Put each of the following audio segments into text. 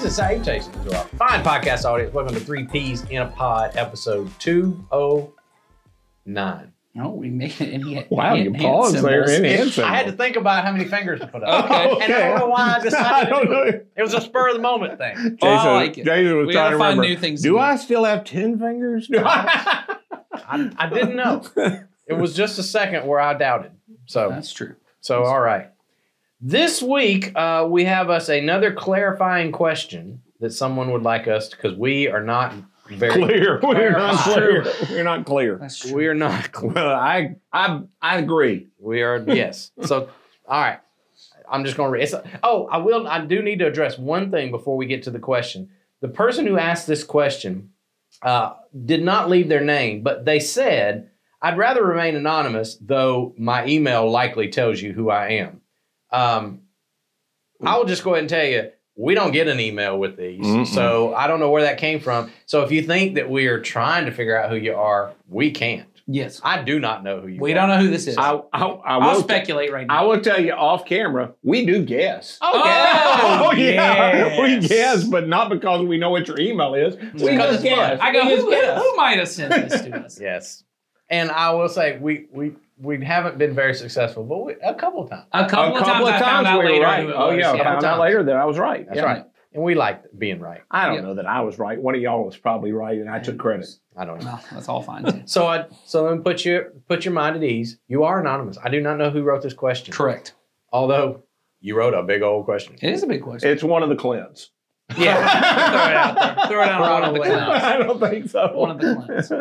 Greetings and salutations to our fine podcast audience. Welcome to Three Peas in a Pod, episode 209. Oh, we made it. And he Wow, hand- you paused there symbols. in hand I had to think about how many fingers to put up. Okay. And I don't know why I decided I don't do it. know. It was a spur of the moment thing. Jason, Oh, I like it. Jason was We trying gotta find remember. new things Do do. I still have ten fingers? Do I? I, I didn't know. It was just a second where I doubted. So, That's true. so all right. This week, uh, we have us another clarifying question that someone would like us because we are not very clear. We're not clear. We're not clear. We are not clear. Well, I I I agree. We are yes. So all right. I'm just gonna read. It's, oh, I will. I do need to address one thing before we get to the question. The person who asked this question uh, did not leave their name, but they said, "I'd rather remain anonymous, though my email likely tells you who I am." Um, I will just go ahead and tell you, we don't get an email with these, Mm-mm. so I don't know where that came from. So if you think that we are trying to figure out who you are, we can't. Yes. I do not know who you We are. don't know who this is. I I, I I'll will speculate right now. I will tell you off camera. We do guess. Oh, yeah. Oh, yeah, we guess, but not because we know what your email is. We Because just it's guess. fun. I go, We just who, guess. who might have sent this to us? Yes. And I will say we we we haven't been very successful, but we, a couple of times. A couple, a couple of times, I found out we were later right. oh was. yeah, I Couple found out times. later that I was right. That's Yeah. right. And we liked being right. I don't Yeah. know that I was right. One of y'all was probably right, and I took credit. I don't know. Well, that's all fine. So I so let me put your put your mind at ease. You are anonymous. I do not know who wrote this question. Correct. Although you wrote a big old question. It is a big question. It's one of the Clint's. Yeah. Throw it out there. Throw it out on one of the Probably clowns. I don't think so. One of the Clint's.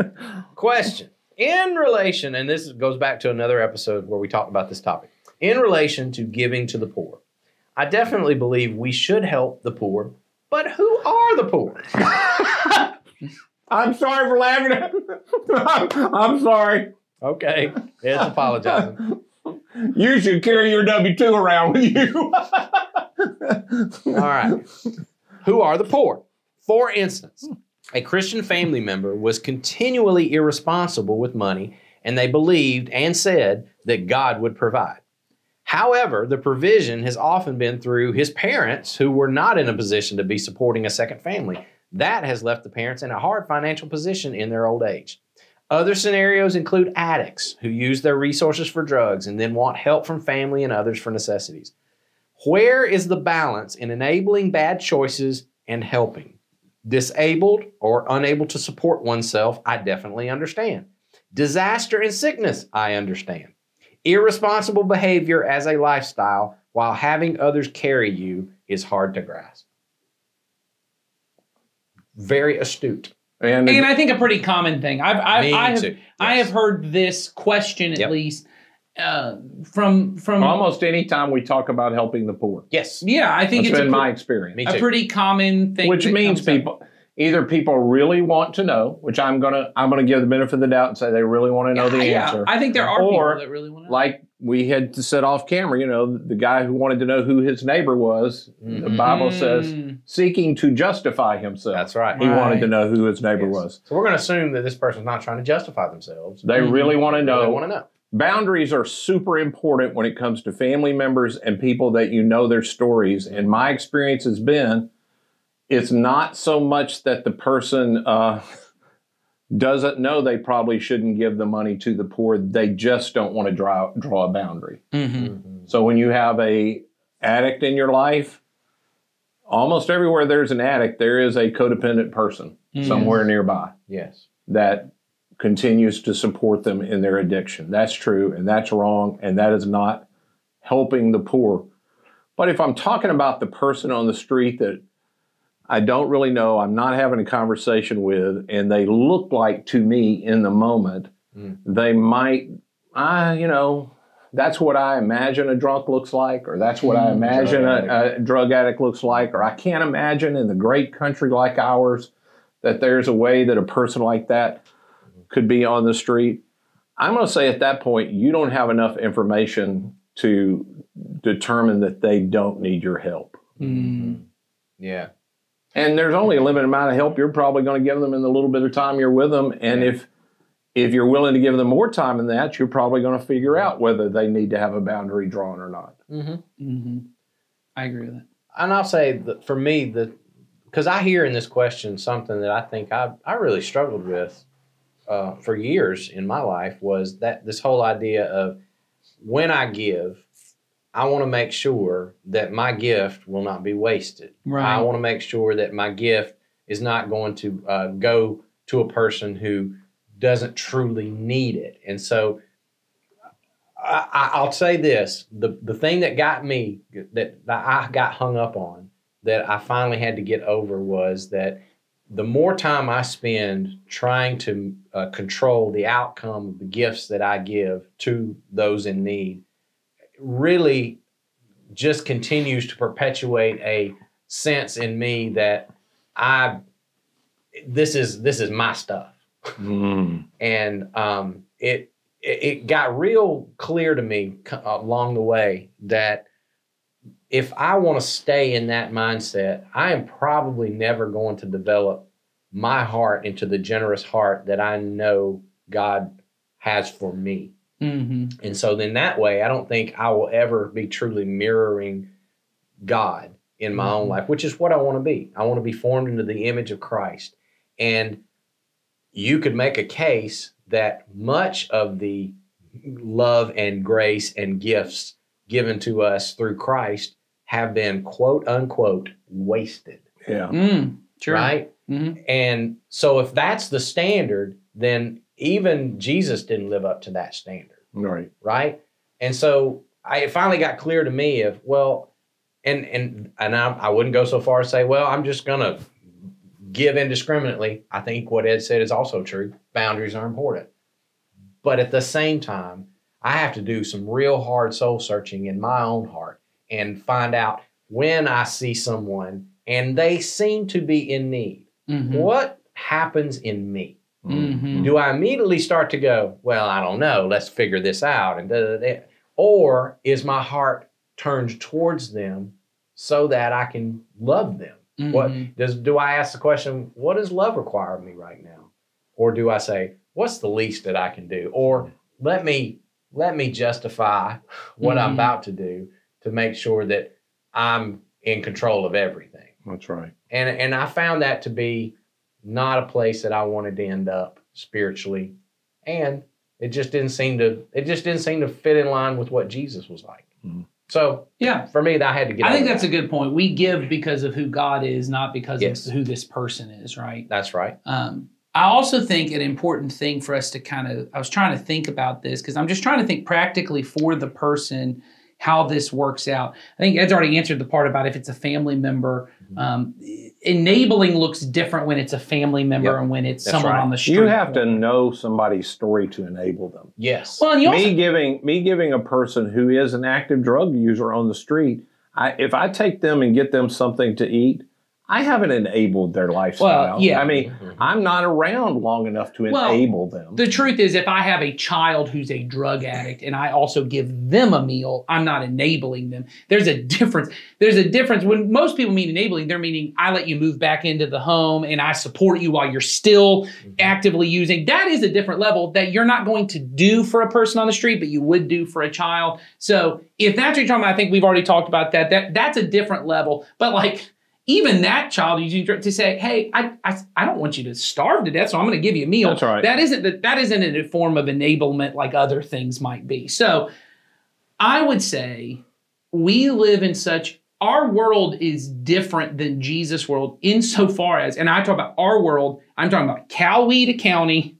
question. In relation, and this goes back to another episode where we talked about this topic. In relation to giving to the poor, I definitely believe we should help the poor, but who are the poor? I'm sorry for laughing. I'm, I'm sorry. Okay, it's apologizing. You should carry your W two around with you. All right. Who are the poor? For instance, a Christian family member was continually irresponsible with money, and they believed and said that God would provide. However, the provision has often been through his parents who were not in a position to be supporting a second family. That has left the parents in a hard financial position in their old age. Other scenarios include addicts who use their resources for drugs and then want help from family and others for necessities. Where is the balance in enabling bad choices and helping? Disabled or unable to support oneself, I definitely understand. Disaster and sickness, I understand. Irresponsible behavior as a lifestyle while having others carry you is hard to grasp. Very astute. and And I think a pretty common thing. I've, I've, I have, too. I have heard this question at Yep. least uh, from from. almost any time we talk about helping the poor, Yes. Yeah, I think that's it's a, been pre- my experience. Me a pretty common thing. Which that means comes up. people either people really want to know, which I'm gonna I'm gonna give the benefit of the doubt and say they really want to know the yeah, answer. I think there are Or, people that really want to. like we had to set off camera, you know, the guy who wanted to know who his neighbor was. The Mhm. Bible says Mm. seeking to justify himself. That's right. He wanted to know who his neighbor Yes. was. So we're going to assume that this person's not trying to justify themselves. They Mhm. really want to know. They want to know. Boundaries are super important when it comes to family members and people that you know their stories. And my experience has been it's not so much that the person uh, doesn't know they probably shouldn't give the money to the poor, they just don't want to draw, draw a boundary. Mhm. So when you have a addict in your life, almost everywhere there's an addict, there is a codependent person Mhm. somewhere nearby Yes. that continues to support them in their addiction. That's true, and that's wrong, and that is not helping the poor. But if I'm talking about the person on the street that I don't really know, I'm not having a conversation with, and they look like to me in the moment, Mm. they might, I, you know, that's what I imagine a drunk looks like, or that's what I Mm, imagine drug a, a drug addict looks like, or I can't imagine in the great country like ours that there's a way that a person like that could be on the street. I'm going to say at that point, you don't have enough information to determine that they don't need your help. Mm. Yeah. And there's only a limited amount of help you're probably going to give them in the little bit of time you're with them. And if if you're willing to give them more time than that, you're probably going to figure out whether they need to have a boundary drawn or not. Mm-hmm. hmm I agree with that. And I'll say that for me, the because I hear in this question something that I think I I really struggled with uh, for years in my life was that this whole idea of when I give, I want to make sure that my gift will not be wasted. Right. I want to make sure that my gift is not going to uh, go to a person who doesn't truly need it. And so I, I- I'll say this the, the thing that got me, that, that I got hung up on, that I finally had to get over was that the more time I spend trying to uh, control the outcome of the gifts that I give to those in need, really just continues to perpetuate a sense in me that I this is this is my stuff, Mm. and um, it it it got real clear to me along the way that if I want to stay in that mindset, I am probably never going to develop my heart into the generous heart that I know God has for me. hmm And so then that way, I don't think I will ever be truly mirroring God in my own Mhm. life, which is what I want to be. I want to be formed into the image of Christ. And you could make a case that much of the love and grace and gifts given to us through Christ have been quote unquote wasted, Yeah. Mm, sure. right? hmm And so if that's the standard, then even Jesus didn't live up to that standard Right. right? And so I it finally got clear to me of well, and and and I, I wouldn't go so far as say, well, I'm just gonna give indiscriminately. I think what Ed said is also true. Boundaries are important, but at the same time, I have to do some real hard soul searching in my own heart and find out when I see someone and they seem to be in need. hmm What happens in me? Mhm. Do I immediately start to go, well, I don't know, let's figure this out? And da, da, da. Or is my heart turned towards them so that I can love them? What Mhm. does do I ask the question, what does love require of me right now? Or do I say, what's the least that I can do? Or let me let me justify what I'm Mhm. about to do to make sure that I'm in control of everything That's right. and and I found that to be not a place that I wanted to end up spiritually, and it just didn't seem to it just didn't seem to fit in line with what Jesus was like. Mhm. So Yeah. for me, I had to get. I think over that's a good point. We give because of who God is, not because Yes. of who this person is, right? that's right. Um, I also think an important thing for us to kind of, I was trying to think about this because I'm just trying to think practically for the person how this works out. I think Ed's already answered the part about if it's a family member. Mm-hmm. Um, enabling looks different when it's a family member Yep. and when it's That's someone right. on the street. You have to know somebody's story to enable them. Yes. Well, and you also, me giving me giving a person who is an active drug user on the street, I, if I take them and get them something to eat, I haven't enabled their lifestyle. Well, yeah. I mean, Mhm. I'm not around long enough to Well, enable them. the truth is, if I have a child who's a drug addict and I also give them a meal, I'm not enabling them. There's a difference. There's a difference. When most people mean enabling, they're meaning I let you move back into the home and I support you while you're still Mhm. actively using. That is a different level that you're not going to do for a person on the street, but you would do for a child. So if that's what you're talking about, I think we've already talked about that. That that's a different level. But like even that child using to say, hey, I, I I don't want you to starve to death, so I'm going to give you a meal. That's right. That isn't the, that isn't a form of enablement like other things might be. So I would say we live in such our world is different than Jesus' world insofar as, and I talk about our world, I'm talking about Coweta County,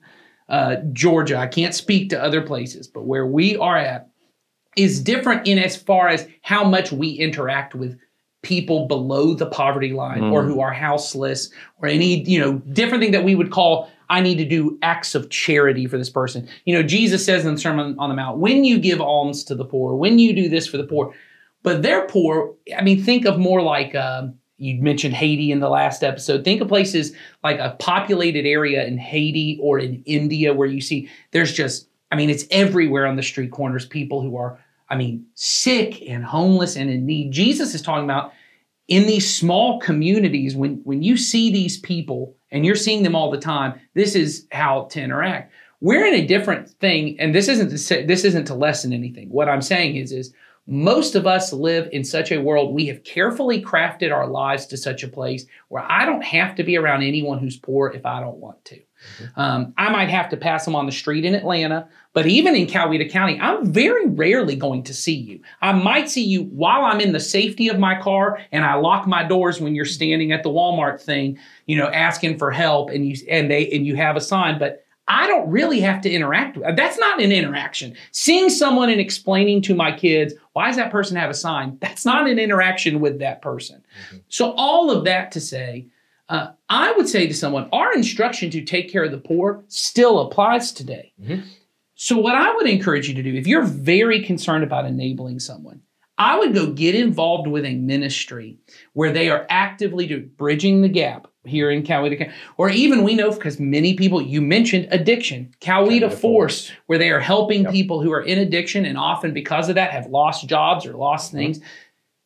uh, Georgia. I can't speak to other places, but where we are at is different in as far as how much we interact with people below the poverty line or Mm. who are houseless or any, you know, different thing that we would call I need to do acts of charity for this person. You know, Jesus says in the Sermon on the Mount, when you give alms to the poor, when you do this for the poor, but they're poor. I mean, think of more like um, you mentioned Haiti in the last episode. Think of places like a populated area in Haiti or in India where you see there's just, I mean, it's everywhere on the street corners, people who are, I mean, sick and homeless and in need. Jesus is talking about in these small communities, when, when you see these people and you're seeing them all the time, this is how to interact. We're in a different thing, and this isn't to say, this isn't to lessen anything. What I'm saying is, is Most of us live in such a world, we have carefully crafted our lives to such a place where I don't have to be around anyone who's poor if I don't want to. Um, I might have to pass them on the street in Atlanta, but even in Coweta County, I'm very rarely going to see you. I might see you while I'm in the safety of my car and I lock my doors when you're standing at the Walmart thing, you know, asking for help and you and they and you have a sign, but I don't really have to interact with. That's not an interaction. Seeing someone and explaining to my kids, why does that person have a sign? That's not an interaction with that person. Mm-hmm. So all of that to say, uh, I would say to someone, our instruction to take care of the poor still applies today. Mm-hmm. So, what I would encourage you to do, if you're very concerned about enabling someone, I would go get involved with a ministry where they are actively bridging the gap here in Coweta, or even we know because many people you mentioned addiction, Coweta Force, Force, where they are helping yep. people who are in addiction and often because of that have lost jobs or lost mm-hmm. things.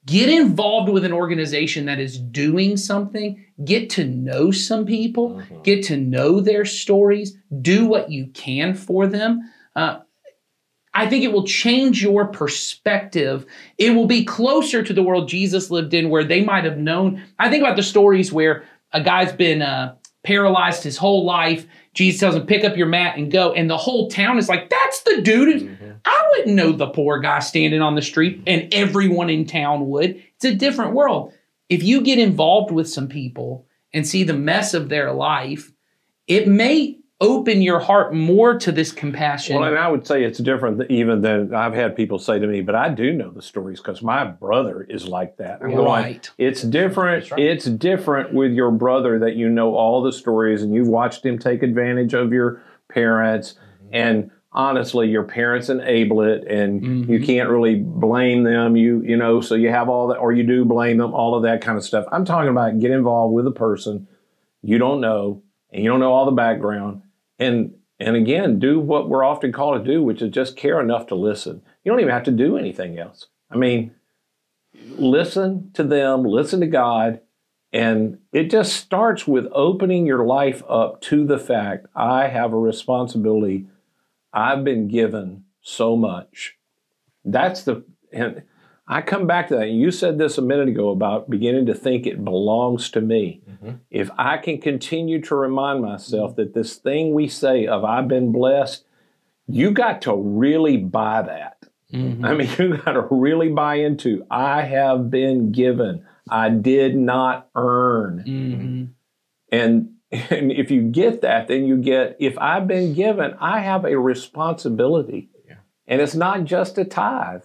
Get involved with an organization that is doing something. Get to know some people. Mm-hmm. Get to know their stories. Do what you can for them. Uh, I think it will change your perspective. It will be closer to the world Jesus lived in, where they might have known. I think about the stories where a guy's been uh, paralyzed his whole life. Jesus tells him, pick up your mat and go. And the whole town is like, that's the dude. Mm-hmm. I wouldn't know the poor guy standing on the street, and everyone in town would. It's a different world. If you get involved with some people and see the mess of their life, it may open your heart more to this compassion. Well, and I would say it's different even than I've had people say to me, but I do know the stories because my brother is like that. I'm right. Going, it's different. Right. It's different with your brother that you know all the stories and you've watched him take advantage of your parents mm-hmm. and honestly your parents enable it and mm-hmm. you can't really blame them you you know so you have all that or you do blame them all of that kind of stuff i'm talking about get involved with a person you don't know and you don't know all the background and and again do what we're often called to do which is just care enough to listen. You don't even have to do anything else. I mean listen to them listen to god and it just starts with opening your life up to the fact i have a responsibility. I've been given so much. That's the and I come back to that. You said this a minute ago about beginning to think it belongs to me. Mm-hmm. If I can continue to remind myself mm-hmm. that this thing we say of I've been blessed, you got to really buy that. Mm-hmm. I mean, you got to really buy into I have been given. I did not earn. Mm-hmm. And and if you get that, then you get if I've been given, I have a responsibility. Yeah. And it's not just a tithe.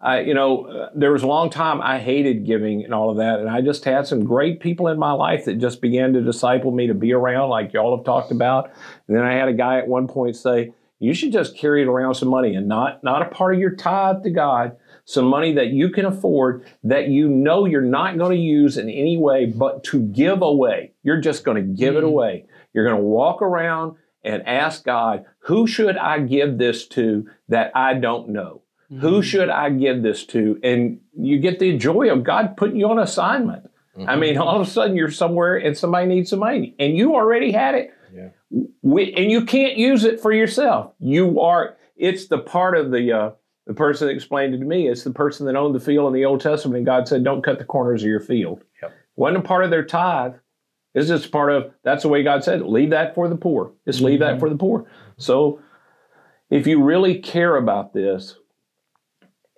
I, you know, uh, there was a long time I hated giving and all of that, and I just had some great people in my life that just began to disciple me to be around, like y'all have talked about. And then I had a guy at one point say, "You should just carry it around some money and not not a part of your tithe to God, some money that you can afford that you know you're not going to use in any way, but to give away. You're just going to give mm-hmm. it away. You're going to walk around." And ask God, who should I give this to that I don't know? Mm-hmm. Who should I give this to? And you get the joy of God putting you on assignment. Mm-hmm. I mean, all of a sudden you're somewhere and somebody needs some money, and you already had it. Yeah. We, and you can't use it for yourself. You are. It's the part of the uh, the person that explained it to me. It's the person that owned the field in the Old Testament, and God said, "Don't cut the corners of your field." Yep. wasn't a part of their tithe. It's just part of. That's the way God said. Leave that for the poor. Just leave mm-hmm. that for the poor. So, if you really care about this,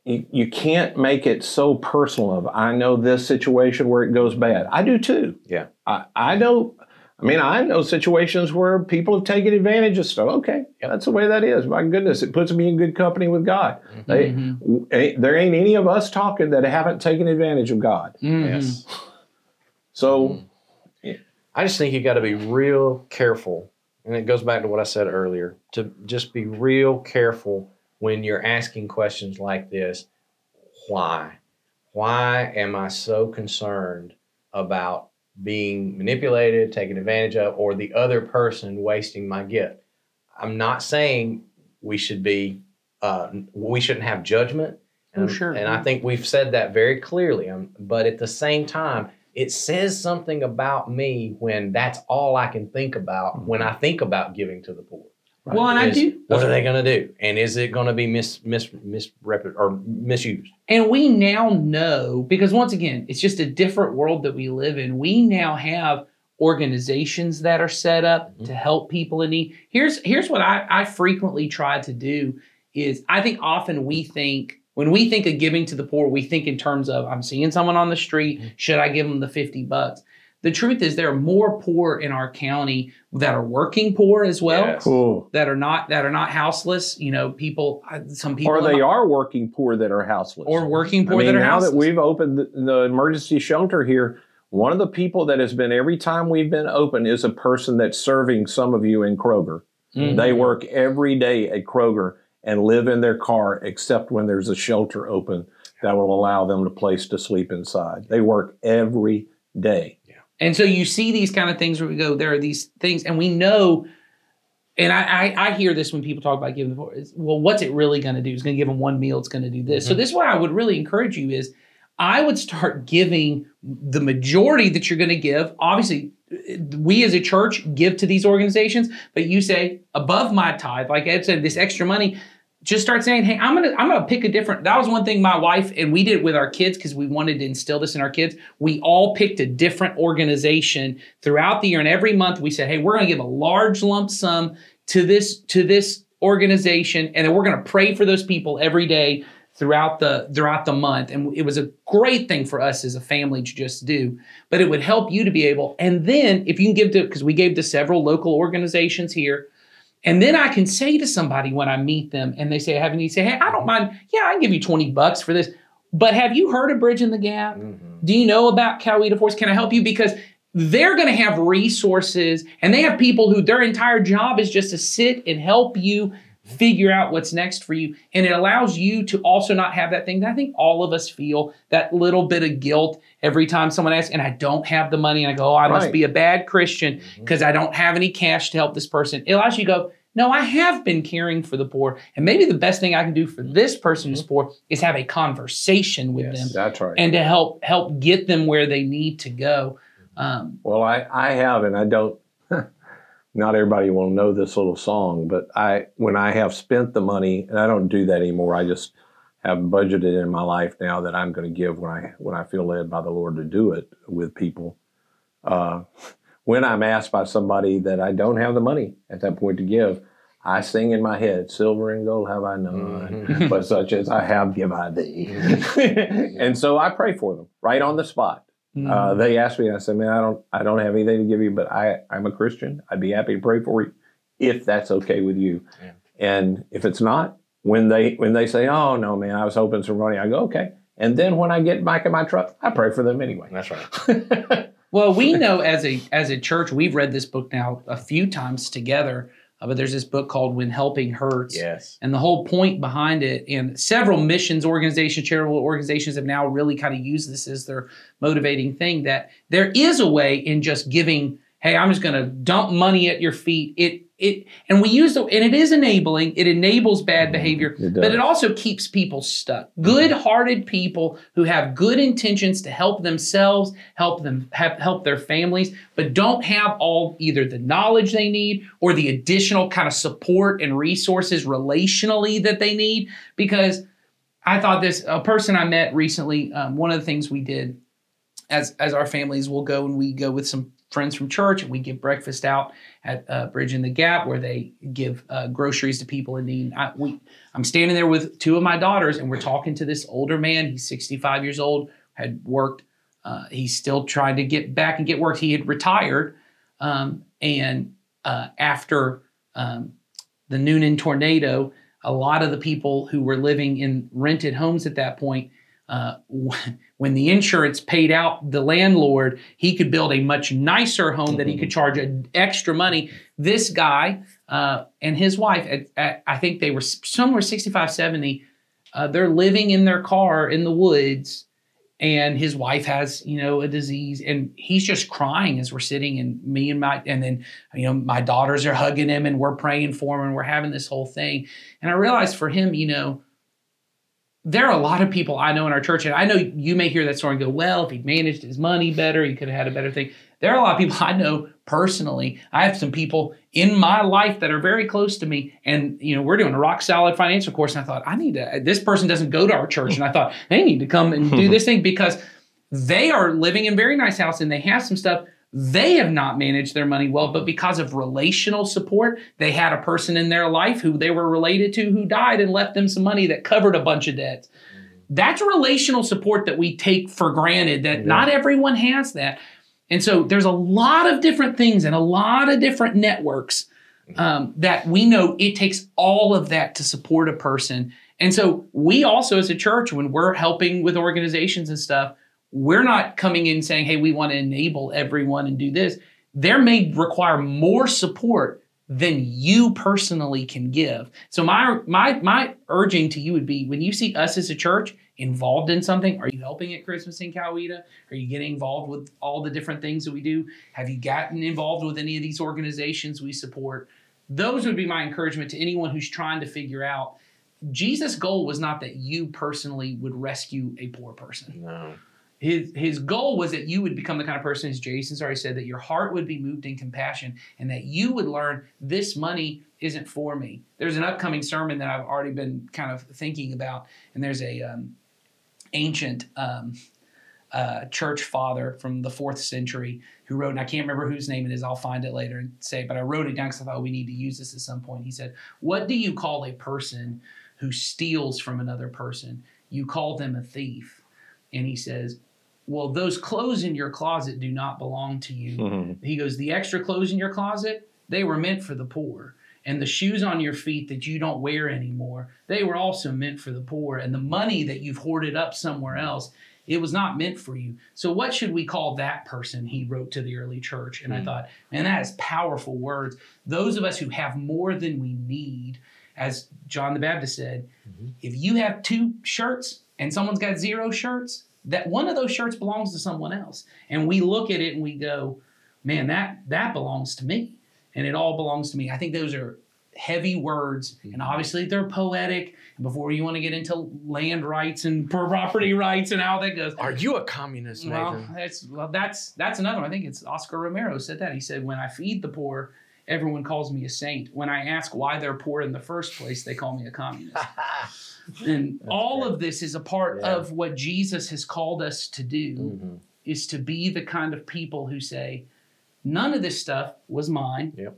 you, you can't make it so personal of I know this situation where it goes bad. I do too. Yeah. I, I know I mean, I know situations where people have taken advantage of stuff. Okay, yeah, that's the way that is. My goodness, it puts me in good company with God. Mm-hmm. They, there ain't any of us talking that haven't taken advantage of God. Mm-hmm. Yes. So, mm-hmm. yeah. I just think you got to be real careful, and it goes back to what I said earlier. To just be real careful when you're asking questions like this why? Why am I so concerned about being manipulated, taken advantage of, or the other person wasting my gift? I'm not saying we should be, uh, we shouldn't have judgment. Oh, and, oh, sure. And I think we've said that very clearly. Um, but at the same time, it says something about me when that's all I can think about mm-hmm. when I think about giving to the poor. Well, and I do. What are they going to do? And is it going to be mis mis misrep or misused? And we now know because once again, it's just a different world that we live in. We now have organizations that are set up Mhm. to help people in need. Here's here's what I, I frequently try to do is I think often we think when we think of giving to the poor, we think in terms of I'm seeing someone on the street, Mhm. should I give them the 50 bucks? The truth is there are more poor in our county that are working poor as well. Yes. Cool. That are not that are not houseless. You know, people. Some people. Or they my- are working poor that are houseless. or working I poor mean, that are houseless. now houseless. that we've opened the, the emergency shelter here, one of the people that has been every time we've been open is a person that's serving some of you in Kroger. Mhm. They work every day at Kroger and live in their car except when there's a shelter open that will allow them a place to sleep inside. They work every day. And so you see these kind of things where we go, there are these things, and we know, and I, I, I hear this when people talk about giving the poor. is, Well, what's it really going to do? It's going to give them one meal. It's going to do this. So Mhm. this is what I would really encourage you is, I would start giving the majority that you're going to give. Obviously, we as a church give to these organizations, but you say above my tithe, like Ed said, this extra money. Just start saying, "Hey, I'm gonna I'm gonna pick a different." That was one thing my wife and we did with our kids because we wanted to instill this in our kids. We all picked a different organization throughout the year, and every month we said, "Hey, we're gonna give a large lump sum to this to this organization, and then we're gonna pray for those people every day throughout the throughout the month." And it was a great thing for us as a family to just do, but it would help you to be able. And then if you can give to because we gave to several local organizations here. And then I can say to somebody when I meet them and they say, I have a need, say, hey, I don't mind. Yeah, I can give you 20 bucks for this. But have you heard of Bridging the Gap? Mhm. Do you know about Coweta Force? Can I help you? Because they're going to have resources and they have people who their entire job is just to sit and help you figure out what's next for you. And it allows you to also not have that thing that I think all of us feel that little bit of guilt every time someone asks, and I don't have the money. And I go, oh, I must be a bad Christian mm-hmm. because I don't have any cash to help this person. It allows you to go, no, I have been caring for the poor. And maybe the best thing I can do for this person who's mm-hmm. poor is have a conversation with Yes. them That's right. and to help help get them where they need to go. Mm-hmm. Um, Well, I, I have, and I don't. Not everybody will know this little song, but I when I have spent the money, and I don't do that anymore. I just have budgeted in my life now that I'm going to give when I when I feel led by the Lord to do it with people. Uh, when I'm asked by somebody that I don't have the money at that point to give, I sing in my head, "Silver and gold have I none, Mhm. but such as I have give I thee." and so I pray for them right on the spot. Mm. Uh, they asked me, and I said, "Man, I don't, I don't have anything to give you, but I, I'm a Christian. I'd be happy to pray for you, if that's okay with you. Yeah. And if it's not, when they, when they say, "Oh no, man, I was hoping some money," I go, "Okay." And then when I get back in my truck, I pray for them anyway. That's right. well, we know as a as a church, we've read this book now a few times together. Uh, but there's this book called When Helping Hurts. Yes. And the whole point behind it, and several missions organizations, charitable organizations have now really kind of used this as their motivating thing that there is a way in just giving, hey, I'm just going to dump money at your feet. It, it, and we use the, and it is enabling, it enables bad behavior, It but it also keeps people stuck. Good hearted people who have good intentions to help themselves, help them, have, help their families, but don't have all either the knowledge they need or the additional kind of support and resources relationally that they need. Because I thought this, a person I met recently, um, one of the things we did as, as our families will go and we go with some friends from church and we give breakfast out at uh, Bridging the Gap where they give uh, groceries to people in need. I, I'm standing there with two of my daughters and we're talking to this older man. He's 65 years old, had worked. Uh, he's still trying to get back and get work. He had retired. Um, and uh, after um, the Newnan tornado, a lot of the people who were living in rented homes at that point, uh, when the insurance paid out the landlord, he could build a much nicer home that he could charge a, extra money. This guy uh, and his wife, at, at, I think they were somewhere 65, 70, uh, they're living in their car in the woods and his wife has you know a disease and he's just crying as we're sitting and me and my and then you know my daughters are hugging him and we're praying for him and we're having this whole thing and i realized for him you know there are a lot of people I know in our church, and I know you may hear that story and go, well, if he'd managed his money better, he could have had a better thing. There are a lot of people I know personally. I have some people in my life that are very close to me, and you know, we're doing a rock solid financial course. And I thought, I need to. This person doesn't go to our church, and I thought they need to come and do this thing because they are living in very nice house and they have some stuff they have not managed their money well, but mm-hmm. because of relational support, they had a person in their life who they were related to who died and left them some money that covered a bunch of debts. Mm-hmm. That's relational support that we take for granted that yeah. not everyone has that. And so there's a lot of different things and a lot of different networks mm-hmm. um, that we know it takes all of that to support a person. And so we also, as a church, when we're helping with organizations and stuff, we're not coming in saying, hey, we want to enable everyone and do this. There may require more support than you personally can give. So my my my urging to you would be when you see us as a church involved in something, are you helping at Christmas in Coweta? Are you getting involved with all the different things that we do? Have you gotten involved with any of these organizations we support? Those would be my encouragement to anyone who's trying to figure out Jesus' goal was not that you personally would rescue a poor person. No his his goal was that you would become the kind of person, as Jason's already said, that your heart would be moved in compassion, and that you would learn this money isn't for me. There's an upcoming sermon that I've already been kind of thinking about, and there's a um, ancient um, uh, church father from the fourth century who wrote, and I can't remember whose name it is. I'll find it later and say, but I wrote it down because I thought we need to use this at some point. He said, "What do you call a person who steals from another person? You call them a thief." And he says, well, those clothes in your closet do not belong to you. Mm-hmm. He goes, the extra clothes in your closet, they were meant for the poor. And the shoes on your feet that you don't wear anymore, they were also meant for the poor. And the money that you've hoarded up somewhere else, it was not meant for you. So, what should we call that person? He wrote to the early church. And mm-hmm. I thought, man, that is powerful words. Those of us who have more than we need, as John the Baptist said, mm-hmm. if you have two shirts and someone's got zero shirts, that one of those shirts belongs to someone else. And we look at it and we go, man, that that belongs to me. And it all belongs to me. I think those are heavy words and mm-hmm. obviously they're poetic and before you want to get into land rights and property rights and how that goes are you a communist Nathan? well that's well that's that's another one i think it's oscar romero said that he said when i feed the poor everyone calls me a saint when i ask why they're poor in the first place they call me a communist and That's all great. of this is a part yeah. of what Jesus has called us to do mm-hmm. is to be the kind of people who say, none of this stuff was mine. Yep.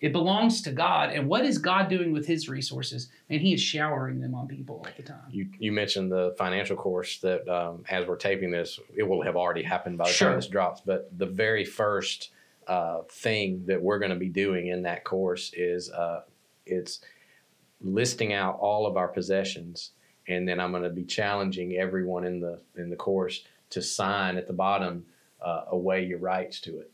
It belongs to God. And what is God doing with his resources? And he is showering them on people all the time. You, you mentioned the financial course that um, as we're taping this, it will have already happened by the sure. time this drops. But the very first uh, thing that we're going to be doing in that course is uh, it's – listing out all of our possessions, and then I'm going to be challenging everyone in the in the course to sign at the bottom uh, away your rights to it.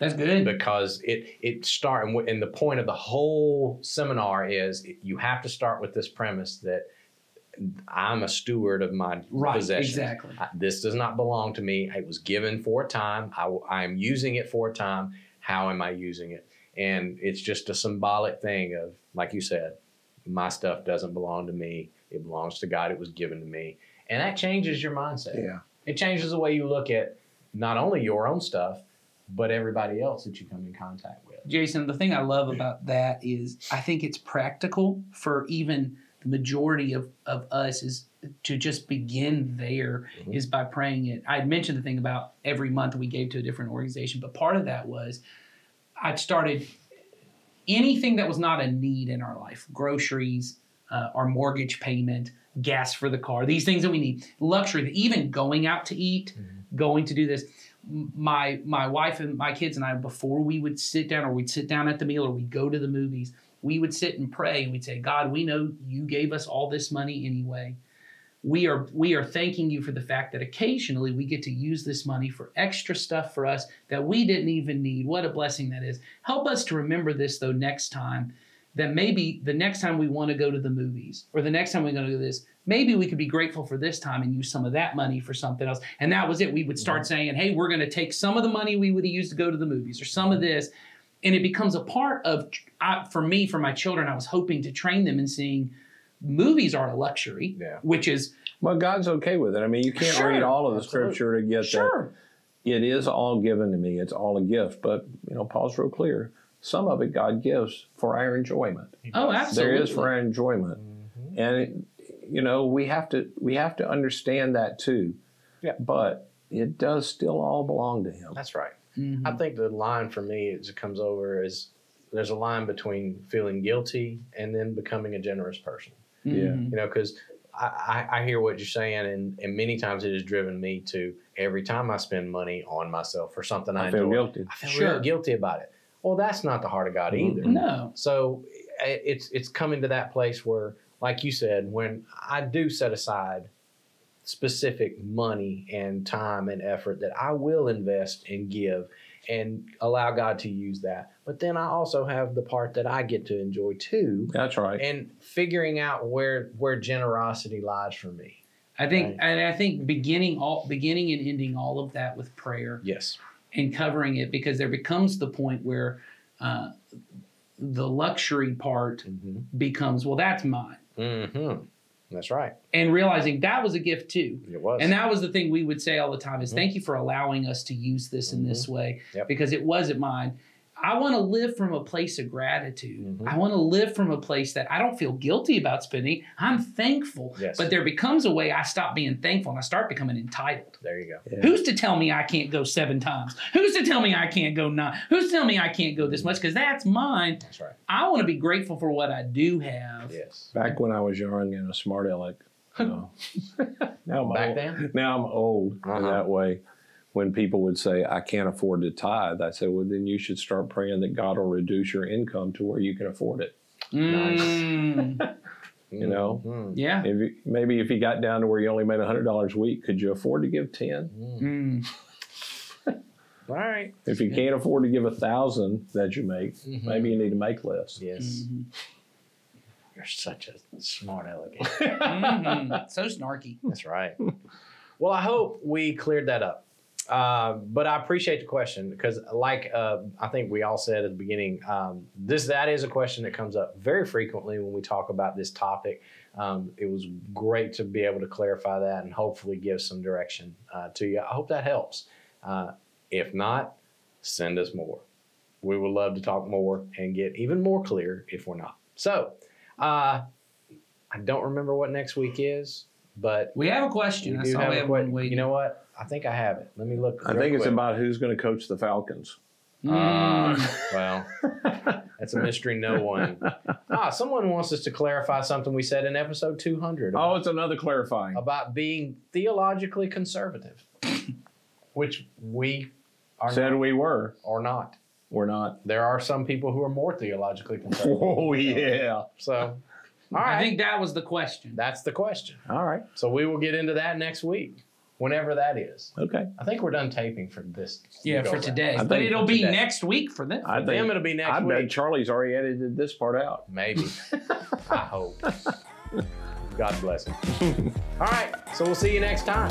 That's good because it it start and the point of the whole seminar is you have to start with this premise that I'm a steward of my right, possessions. Exactly. I, this does not belong to me. It was given for a time. I, I am using it for a time. How am I using it? And it's just a symbolic thing of, like you said, my stuff doesn't belong to me. It belongs to God. It was given to me. And that changes your mindset. Yeah. It changes the way you look at not only your own stuff, but everybody else that you come in contact with. Jason, the thing I love about that is I think it's practical for even the majority of, of us is to just begin there mm-hmm. is by praying it. I had mentioned the thing about every month we gave to a different organization, but part of that was I'd started anything that was not a need in our life groceries uh, our mortgage payment gas for the car these things that we need luxury even going out to eat mm-hmm. going to do this. My my wife and my kids and i before we would sit down or we'd sit down at the meal or we'd go to the movies we would sit and pray. And we'd say god we know you gave us all this money anyway we are we are thanking you for the fact that occasionally we get to use this money for extra stuff for us that we didn't even need. What a blessing that is. Help us to remember this though next time that maybe the next time we want to go to the movies or the next time we're going to do this maybe we could be grateful for this time and use some of that money for something else. And that was it. We would start mm-hmm. saying hey we're going to take some of the money we would have used to go to the movies or some of this. And it becomes a part of I, for me for my children i was hoping to train them in seeing movies are a luxury, Yeah. which is Well, God's okay with it. I mean, you can't Sure. read all of the Absolutely. scripture to get that. sure. It is all given to me. It's all a gift. But you know, Paul's real clear. Some of it God gives for our enjoyment. Oh, absolutely. There is for our enjoyment, Mm-hmm. and it, you know we have to we have to understand that too. Yeah. But it does still all belong to Him. That's right. Mhm. I think the line for me is it comes over is there's a line between feeling guilty and then becoming a generous person. Yeah. Mhm. You know, because I, I, I hear what you're saying, and, and many times it has driven me to every time I spend money on myself for something I, I feel enjoy, guilty. I feel Sure. real guilty about it. Well, that's not the heart of God Mhm. either. No. So it's it's coming to that place where, like you said, when I do set aside specific money and time and effort that I will invest and give and allow God to use that. But then I also have the part that I get to enjoy too That's right. and figuring out where where generosity lies for me. I think Right. and I think beginning all beginning and ending all of that with prayer Yes. and covering it because there becomes the point where uh, the luxury part Mm-hmm. becomes well that's mine Mm-hmm. That's right. and realizing that was a gift too It was. and that was the thing we would say all the time is Mhm. thank you for allowing us to use this in this way Yep. because it wasn't mine i want to live from a place of gratitude Mhm. i want to live from a place that i don't feel guilty about spending i'm thankful Yes. but there becomes a way i stop being thankful and i start becoming entitled there you go. Yeah. Who's to tell me I can't go seven times? Who's to tell me I can't go nine? Who's to tell me I can't go this much? Because that's mine. That's right. I want to be grateful for what I do have. Yes. Back when I was young and a smart aleck. No. now I'm Back old. then? Now I'm old Uh-huh. in that way. When people would say, I can't afford to tithe, I said, well, then you should start praying that God will reduce your income to where you can afford it. Mm, You know? Mhm. yeah. If you, maybe if you got down to where you only made $100 a week, could you afford to give 10? Mm. Mm. All right. If you can't afford to give a thousand that you make, Mhm. maybe you need to make less. Yes. Mhm. You're such a smart elegant. Mhm. So snarky. That's right. Well, I hope we cleared that up. Uh, but I appreciate the question because, like uh, I think we all said at the beginning, um, this that is a question that comes up very frequently when we talk about this topic. Um, it was great to be able to clarify that and hopefully give some direction uh, to you. I hope that helps. Uh, if not, send us more. We would love to talk more and get even more clear if we're not. So, uh, I don't remember what next week is, but We have a question. we I do have we a have que- one waiting. You know what? I think I have it. Let me look. I real think it's about who's going to coach the Falcons. Uh, Mm. well, that's a mystery no one. Ah, someone wants us to clarify something we said in episode 200 Oh, it's another clarifying. about being theologically conservative, which we are Said not, we were. or not. We're not. There are some people who are more theologically conservative. Oh, yeah. So, all right. I think that was the question. that's the question. All right. So we will get into that next week, whenever that is. Okay. I think we're done taping for this. Yeah, for go-round. today. I But think it'll be today. next week for them. I For them, it'll be next I week. bet Charlie's already edited this part out. Maybe. I hope. God bless him. All right. So we'll see you next time.